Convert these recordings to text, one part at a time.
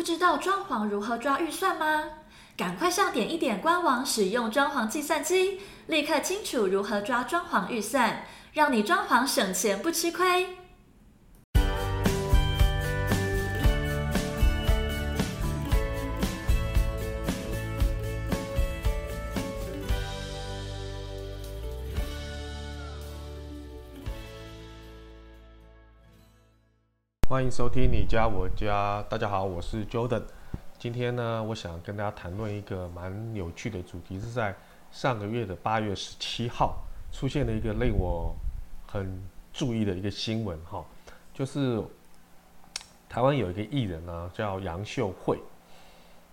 不知道装潢如何抓预算吗？赶快上点一点官网，使用装潢计算机，立刻清楚如何抓装潢预算，让你装潢省钱不吃亏。欢迎收听你家我家，大家好，我是 Jordan。今天呢，我想跟大家谈论一个蛮有趣的主题，是在上个月的八月十七号出现了一个令我很注意的一个新闻哈，就是台湾有一个艺人呢，叫杨秀慧。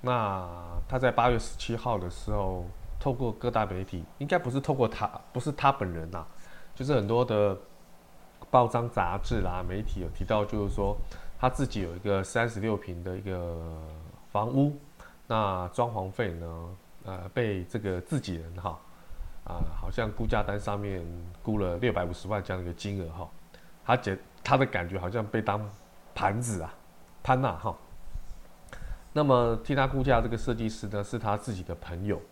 那他在八月十七号的时候，透过各大媒体，应该不是透过他，不是他本人呐，就是很多的。报章杂志啦，媒体有提到，就是说他自己有一个三十六平的一个房屋，那装潢费呢，呃，被这个自己人哈，啊、好像估价单上面估了六百五十万这样的一个金额哈，他觉他的感觉好像被当盘子啊，潘娜哈。那么替他估价这个设计师呢，是他自己的朋友，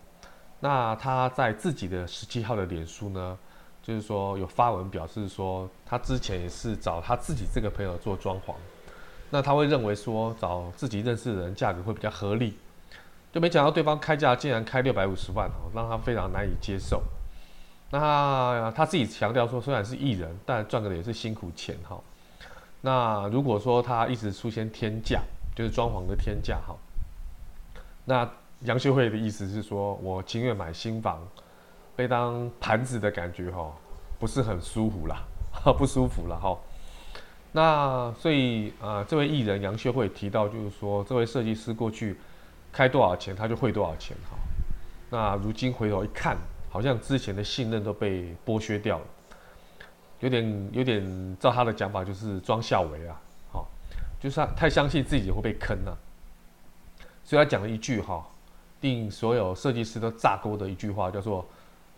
那他在自己的十七号的脸书呢。就是说有发文表示说，他之前也是找他自己这个朋友做装潢，那他会认为说找自己认识的人价格会比较合理，就没想到对方开价竟然开六百五十万哦，让他非常难以接受。那他，自己强调说，虽然是艺人，但赚的也是辛苦钱哈。那如果说他一直出现天价，就是装潢的天价哈，那杨秀慧的意思是说，我情愿买新房。被当盘子的感觉哈，不是很舒服啦，不舒服了哈。那所以啊、这位艺人杨秀慧提到，就是说这位设计师过去开多少钱他就汇多少钱哈。那如今回头一看，好像之前的信任都被剥削掉了，有点有点照他的讲法就是装孝为啊，好，就是他太相信自己会被坑了。所以他讲了一句哈，令所有设计师都炸锅的一句话，叫做。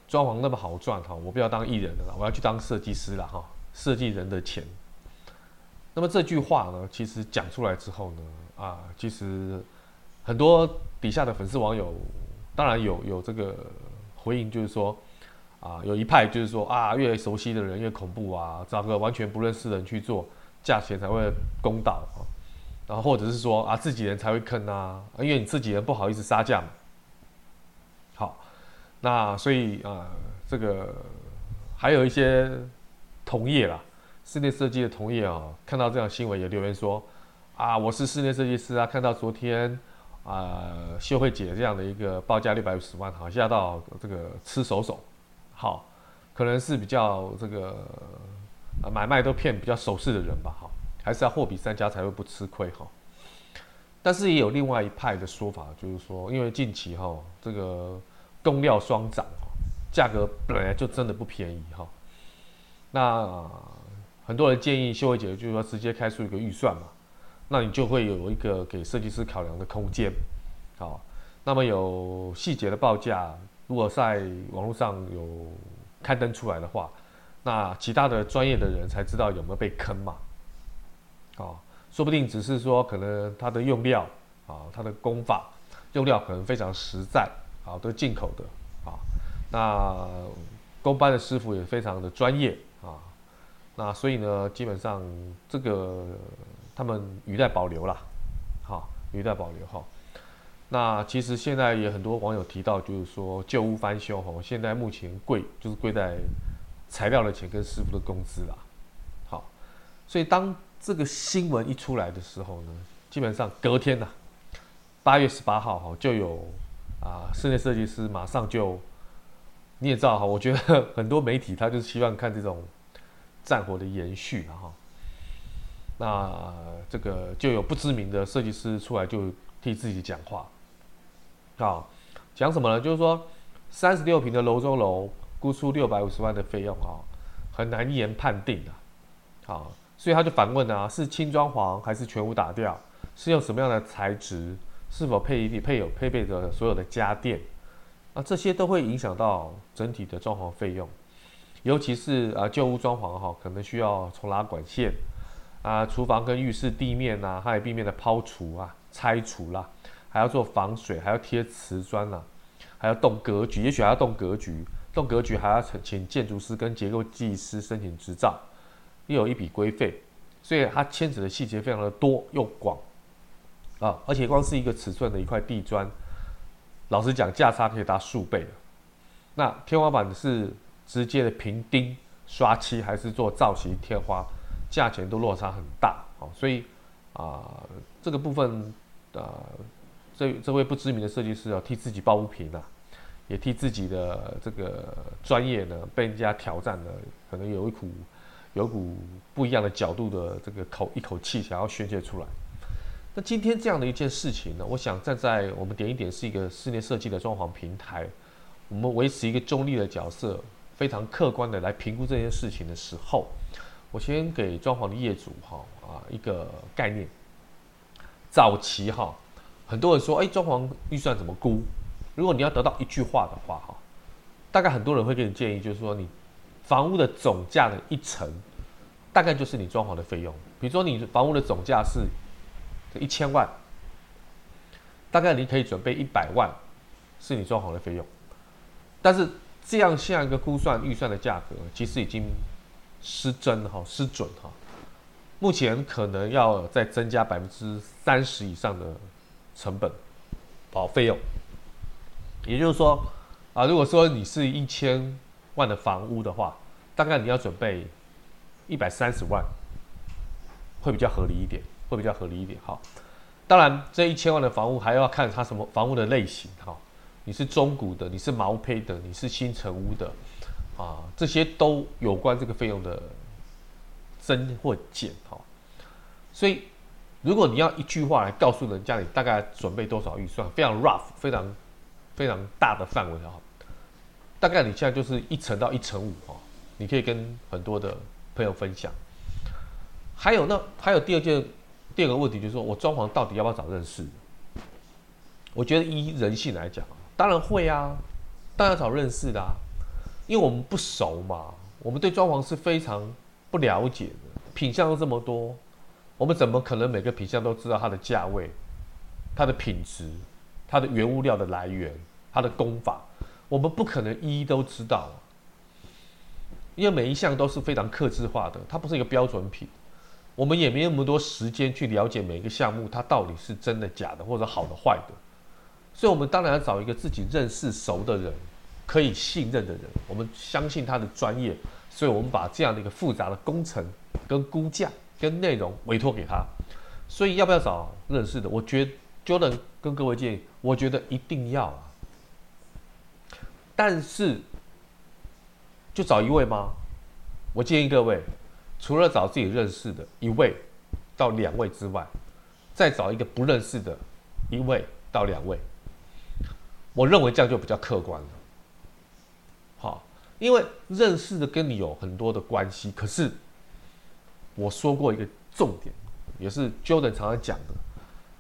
装潢那么好赚哈，我不要当艺人了，我要去当设计师了哈，设计人的钱。那么这句话呢，其实讲出来之后呢，啊，其实很多底下的粉丝网友，当然有有这个回应，就是说，啊，有一派就是说啊，越熟悉的人越恐怖啊，找个完全不认识的人去做，价钱才会公道啊，然后或者是说啊，自己人才会坑啊，因为你自己人不好意思杀价嘛。那所以啊、这个还有一些同业啦，室内设计的同业啊，看到这样新闻也留言说，啊，我是室内设计师啊，看到昨天啊、秀慧姐这样的一个报价六百五十万，好吓到这个吃手手，好，可能是比较这个啊买卖都骗比较守势的人吧，哈，还是要货比三家才会不吃亏哈。但是也有另外一派的说法，就是说，因为近期哈这个。工料双涨，价格本来就真的不便宜哈。那很多人建议秀慧姐就是说直接开出一个预算嘛，那你就会有一个给设计师考量的空间。好，那么有细节的报价，如果在网络上有刊登出来的话，那其他的专业的人才知道有没有被坑嘛。啊，说不定只是说可能它的用料啊，它的工法用料可能非常实在。啊，都进口的啊，那工班的师傅也非常的专业啊，那所以呢，基本上这个他们语带保留啦，好，语带保留哈。那其实现在也很多网友提到，就是说旧屋翻修哈，现在目前贵就是贵在材料的钱跟师傅的工资啦。好，所以当这个新闻一出来的时候呢，基本上隔天呐、八月十八号哈就有。啊，室内设计师马上就，你也知道哈，我觉得 很多媒体他就是希望看这种战火的延续哈。那这个就有不知名的设计师出来就替自己讲话，啊，讲什么呢？就是说三十六平的楼中楼估出六百五十万的费用啊，很难一言判定的，好，所以他就反问啊，是轻装潢还是全屋打掉？是用什么样的材质？是否配一配有配备的所有的家电，啊，这些都会影响到整体的装潢费用，尤其是啊旧屋装潢哈，可能需要重拉管线，啊，厨房跟浴室地面啊，还有地面的抛除啊、拆除啦，还要做防水，还要贴瓷砖啦，还要动格局，也许还要动格局，动格局还要请建筑师跟结构技师申请执照，又有一笔规费，所以它牵扯的细节非常的多又广啊，而且光是一个尺寸的一块地砖，老实讲价差可以达数倍的。那天花板是直接的平钉刷漆，还是做造型天花？价钱都落差很大，好，所以啊，这个部分啊，这这位不知名的设计师啊，替自己抱不平啊，也替自己的这个专业呢，被人家挑战了，可能有一股有一股不一样的角度的这个口一口气想要宣泄出来。那今天这样的一件事情呢，我想站在我们点一点是一个室内设计的装潢平台，我们维持一个中立的角色，非常客观的来评估这件事情的时候。我先给装潢的业主哈啊一个概念。早期哈，很多人说，哎，装潢预算怎么估？如果你要得到一句话的话哈，大概很多人会给你建议，就是说你房屋的总价的一成，大概就是你装潢的费用。比如说你房屋的总价是一千万，大概你可以准备一百万是你装潢的费用。但是这样像一个估算预算的价格，其实已经。失真哈，失准哈，目前可能要再增加百分之三十以上的成本，保费用。也就是说，啊，如果说你是一千万的房屋的话，大概你要准备一百三十万，会比较合理一点，会比较合理一点哈。当然，这一千万的房屋还要看它什么房屋的类型哈，你是中古的，你是毛坯的，你是新成屋的。啊，这些都有关这个费用的增或减哈，所以如果你要一句话来告诉人家你大概准备多少预算，非常 rough，非常非常大的范围哈，大概你现在就是一成到一成五哈，你可以跟很多的朋友分享。还有那还有第二件第二个问题就是说我装潢到底要不要找认识？我觉得依人性来讲，当然会啊，当然找认识的啊。因为我们不熟嘛，我们对装潢是非常不了解的，品相都这么多，我们怎么可能每个品相都知道它的价位、它的品质、它的原物料的来源、它的工法？我们不可能一一都知道，因为每一项都是非常克制化的，它不是一个标准品，我们也没那么多时间去了解每一个项目它到底是真的假的或者好的坏的，所以我们当然要找一个自己认识熟的人。可以信任的人，我们相信他的专业，所以我们把这样的一个复杂的工程、跟估价、跟内容委托给他。所以要不要找认识的？我觉得 Jordan 跟各位建议，我觉得一定要啊。但是就找一位吗？我建议各位，除了找自己认识的一位到两位之外，再找一个不认识的一位到两位。我认为这样就比较客观了。好，因为认识的跟你有很多的关系，可是我说过一个重点，也是 Jordan 常常讲的，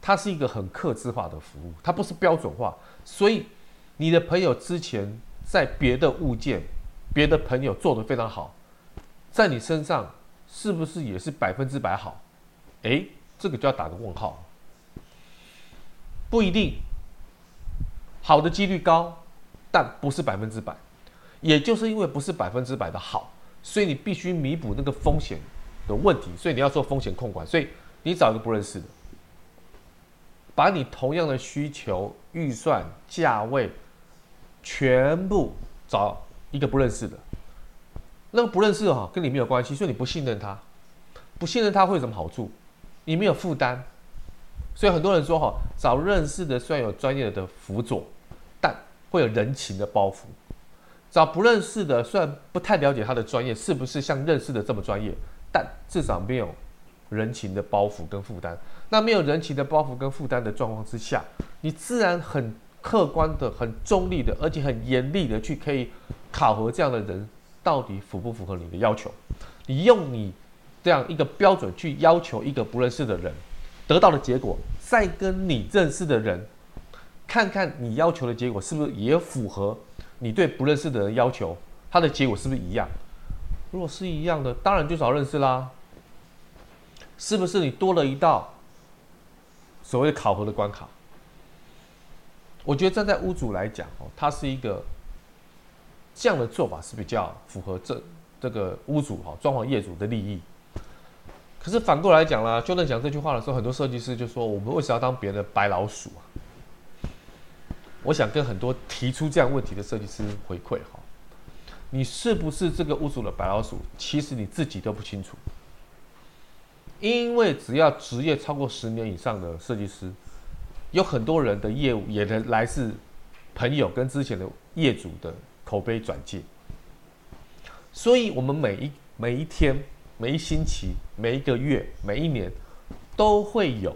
它是一个很客制化的服务，它不是标准化。所以你的朋友之前在别的物件、别的朋友做得非常好，在你身上是不是也是百分之百好？哎，这个就要打个问号，不一定，好的几率高，但不是百分之百。也就是因为不是百分之百的好，所以你必须弥补那个风险的问题，所以你要做风险控管。所以你找一个不认识的，把你同样的需求、预算、价位全部找一个不认识的。那个不认识的哈，跟你没有关系，所以你不信任他，不信任他会有什么好处？你没有负担。所以很多人说哈，找认识的虽然有专业的辅佐，但会有人情的包袱。找不认识的，虽然不太了解他的专业是不是像认识的这么专业，但至少没有人情的包袱跟负担。那没有人情的包袱跟负担的状况之下，你自然很客观的、很中立的，而且很严厉的去可以考核这样的人到底符不符合你的要求。你用你这样一个标准去要求一个不认识的人，得到的结果，再跟你认识的人看看你要求的结果是不是也符合。你对不认识的人要求，他的结果是不是一样？如果是一样的，当然就找认识啦。是不是你多了一道所谓的考核的关卡？我觉得站在屋主来讲哦，他是一个这样的做法是比较符合这这个屋主哈装潢业主的利益。可是反过来讲啦，就在讲这句话的时候，很多设计师就说：“我们为什么要当别人的白老鼠啊？”我想跟很多提出这样问题的设计师回馈哈，你是不是这个屋主的白老鼠？其实你自己都不清楚，因为只要职业超过十年以上的设计师，有很多人的业务也能来自朋友跟之前的业主的口碑转介，所以我们每一每一天、每一星期、每一个月、每一年，都会有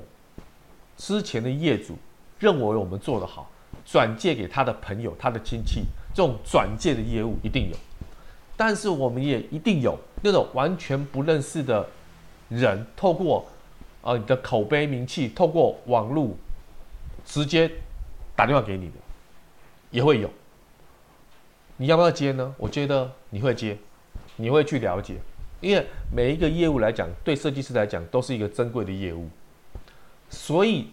之前的业主认为我们做得好。转介给他的朋友、他的亲戚，这种转介的业务一定有，但是我们也一定有那种完全不认识的人，透过呃你的口碑名气，透过网络直接打电话给你的，也会有。你要不要接呢？我觉得你会接，你会去了解，因为每一个业务来讲，对设计师来讲都是一个珍贵的业务，所以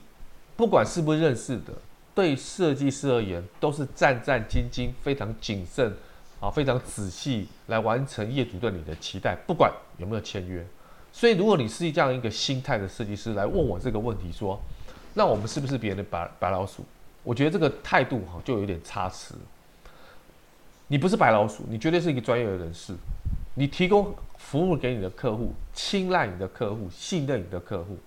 不管是不是认识的。对设计师而言，都是战战兢兢、非常谨慎啊，非常仔细来完成业主对你的期待，不管有没有签约。所以，如果你是这样一个心态的设计师来问我这个问题，说，那我们是不是别人的白白老鼠？我觉得这个态度哈就有点差池。你不是白老鼠，你绝对是一个专业的人士，你提供服务给你的客户，青睐你的客户，信任你的客户，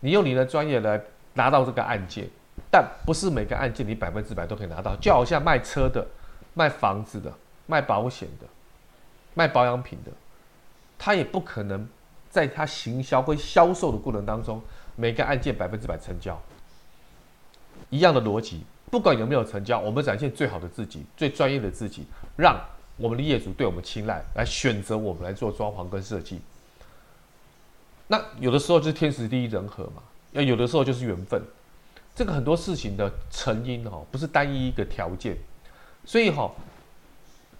你用你的专业来拿到这个案件。但不是每个案件你百分之百都可以拿到，就好像卖车的、卖房子的、卖保险的、卖保养品的，他也不可能在他行销或销售的过程当中，每个案件百分之百成交。一样的逻辑，不管有没有成交，我们展现最好的自己、最专业的自己，让我们的业主对我们青睐，来选择我们来做装潢跟设计。那有的时候就是天时地利人和嘛，要有的时候就是缘分。这个很多事情的成因哈，不是单一一个条件，所以哈，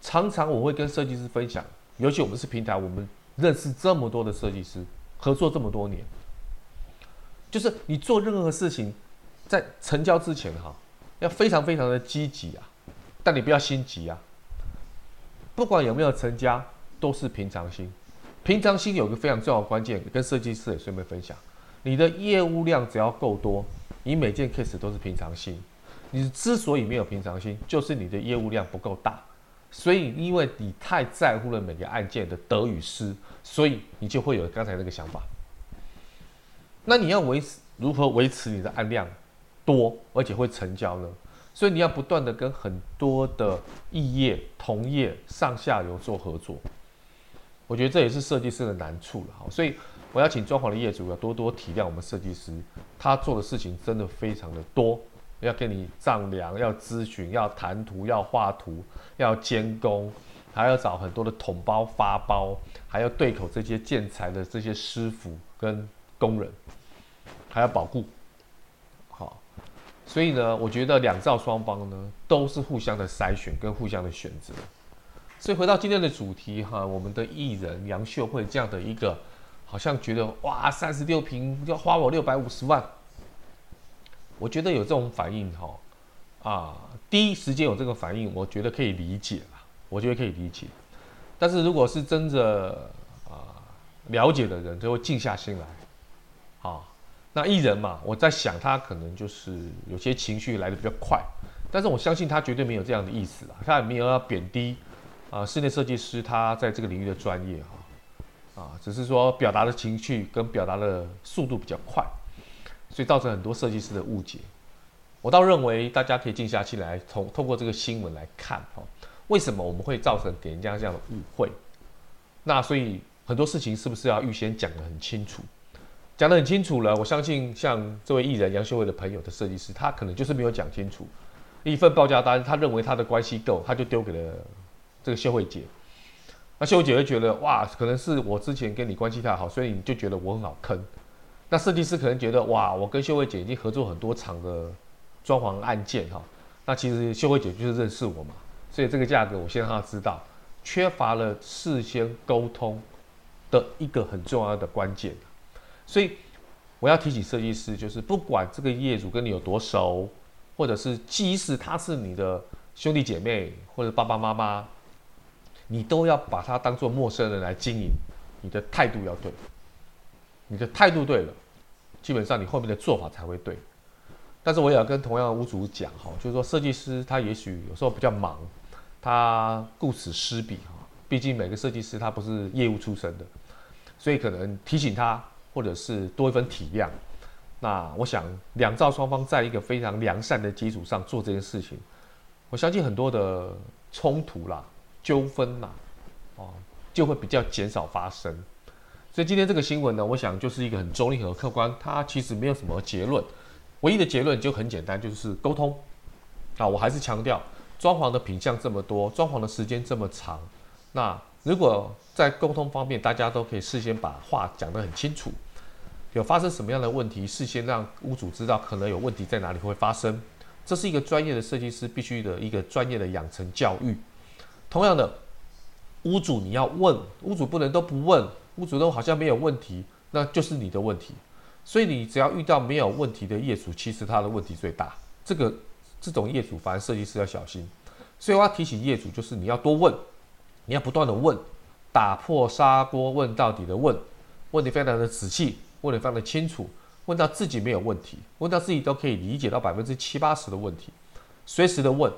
常常我会跟设计师分享，尤其我们是平台，我们认识这么多的设计师，合作这么多年，就是你做任何事情，在成交之前哈，要非常非常的积极啊，但你不要心急啊，不管有没有成交，都是平常心，平常心有个非常重要的关键，跟设计师也顺便分享，你的业务量只要够多。你每件 case 都是平常心，你之所以没有平常心，就是你的业务量不够大，所以因为你太在乎了每个案件的得与失，所以你就会有刚才那个想法。那你要维持如何维持你的案量？多而且会成交呢？所以你要不断的跟很多的异业、同业、上下游做合作，我觉得这也是设计师的难处了。好，所以。我要请装潢的业主要多多体谅我们设计师，他做的事情真的非常的多，要跟你丈量，要咨询，要谈图，要画图，要监工，还要找很多的统包发包，还要对口这些建材的这些师傅跟工人，还要保护。所以呢，我觉得两造双方呢都是互相的筛选跟互相的选择。所以回到今天的主题哈，我们的艺人杨秀慧这样的一个。好像觉得哇，三十六坪要花我六百五十万。我觉得有这种反应哈，啊，第一时间有这个反应，我觉得可以理解啦，我觉得可以理解。但是如果是真的啊了解的人，就会静下心来。啊，那艺人嘛，我在想他可能就是有些情绪来得比较快，但是我相信他绝对没有这样的意思啦，他也没有要贬低啊室内设计师他在这个领域的专业哈。啊，只是说表达的情绪跟表达的速度比较快，所以造成很多设计师的误解。我倒认为大家可以静下心来，从透过这个新闻来看哈，为什么我们会造成给人家这样的误会？那所以很多事情是不是要预先讲得很清楚？讲得很清楚了，我相信像这位艺人杨秀慧的朋友的设计师，他可能就是没有讲清楚。一份报价单，他认为他的关系够，他就丢给了这个秀慧姐。那秀慧姐会觉得哇，可能是我之前跟你关系太好，所以你就觉得我很好坑。那设计师可能觉得哇，我跟秀慧姐已经合作很多场的装潢案件哈。那其实秀慧姐就是认识我嘛，所以这个价格我先让她知道，缺乏了事先沟通的一个很重要的关键。所以我要提醒设计师，就是不管这个业主跟你有多熟，或者是即使他是你的兄弟姐妹或者爸爸妈妈，你都要把他当做陌生人来经营。你的态度要对，你的态度对了，基本上你后面的做法才会对。但是我也要跟同样的屋主讲哈，就是说设计师他也许有时候比较忙，他顾此失彼哈。毕竟每个设计师他不是业务出身的，所以可能提醒他，或者是多一份体谅。那我想两造双方在一个非常良善的基础上做这件事情，我相信很多的冲突啦、纠纷啦，哦。就会比较减少发生，所以今天这个新闻呢，我想就是一个很中立和客观，它其实没有什么结论，唯一的结论就很简单，就是沟通。啊，我还是强调，装潢的品相这么多，装潢的时间这么长，那如果在沟通方面，大家都可以事先把话讲得很清楚，有发生什么样的问题，事先让屋主知道可能有问题在哪里会发生，这是一个专业的设计师必须的一个专业的养成教育。同样的。屋主，你要问屋主，不能都不问。屋主都好像没有问题，那就是你的问题。所以你只要遇到没有问题的业主，其实他的问题最大。这个这种业主，反而设计师要小心。所以我要提醒业主，就是你要多问，你要不断的问，打破砂锅问到底的问，问题非常的仔细，问得非常的清楚，问到自己没有问题，问到自己都可以理解到百分之七八十的问题，随时的问。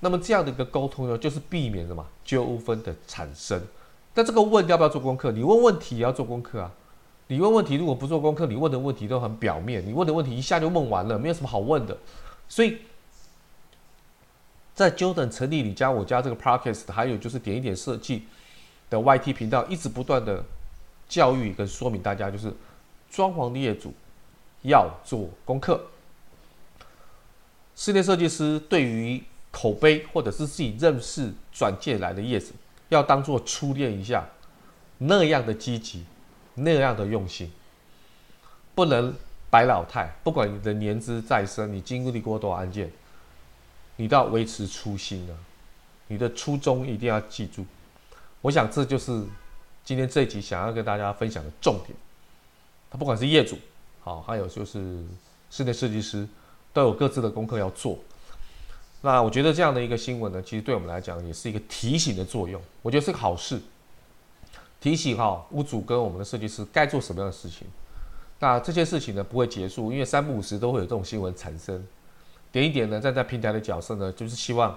那么这样的一个沟通呢，就是避免什么纠纷的产生。但这个问要不要做功课？你问问题也要做功课啊。你问问题如果不做功课，你问的问题都很表面，你问的问题一下就问完了，没有什么好问的。所以，在 Jordan 成立你家我家这个 Podcast，还有就是点一点设计的 YT 频道，一直不断的教育跟说明大家，就是装潢的业主要做功课。室内设计师对于口碑或者是自己认识转介来的业主，要当做初恋一下，那样的积极，那样的用心，不能白老太。不管你的年资再深，你经历过多少案件，你都要维持初心啊！你的初衷一定要记住。我想这就是今天这一集想要跟大家分享的重点。他不管是业主，好，还有就是室内设计师，都有各自的功课要做。那我觉得这样的一个新闻呢，其实对我们来讲也是一个提醒的作用。我觉得是个好事，提醒哈屋主跟我们的设计师该做什么样的事情。那这些事情呢不会结束，因为三不五时都会有这种新闻产生。点一点呢，站在平台的角色呢，就是希望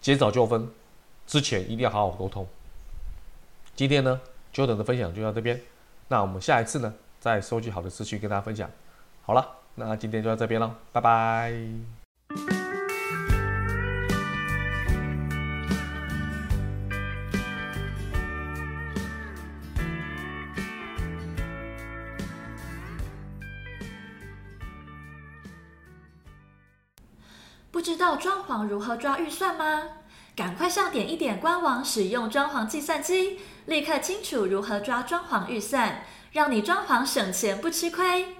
减少纠纷，之前一定要好好沟通。今天呢久等的分享就到这边。那我们下一次呢，再收集好的资讯跟大家分享。好了，那今天就到这边了，拜拜。不知道装潢如何抓预算吗？赶快上点一点官网使用装潢计算机，立刻清楚如何抓装潢预算，让你装潢省钱不吃亏。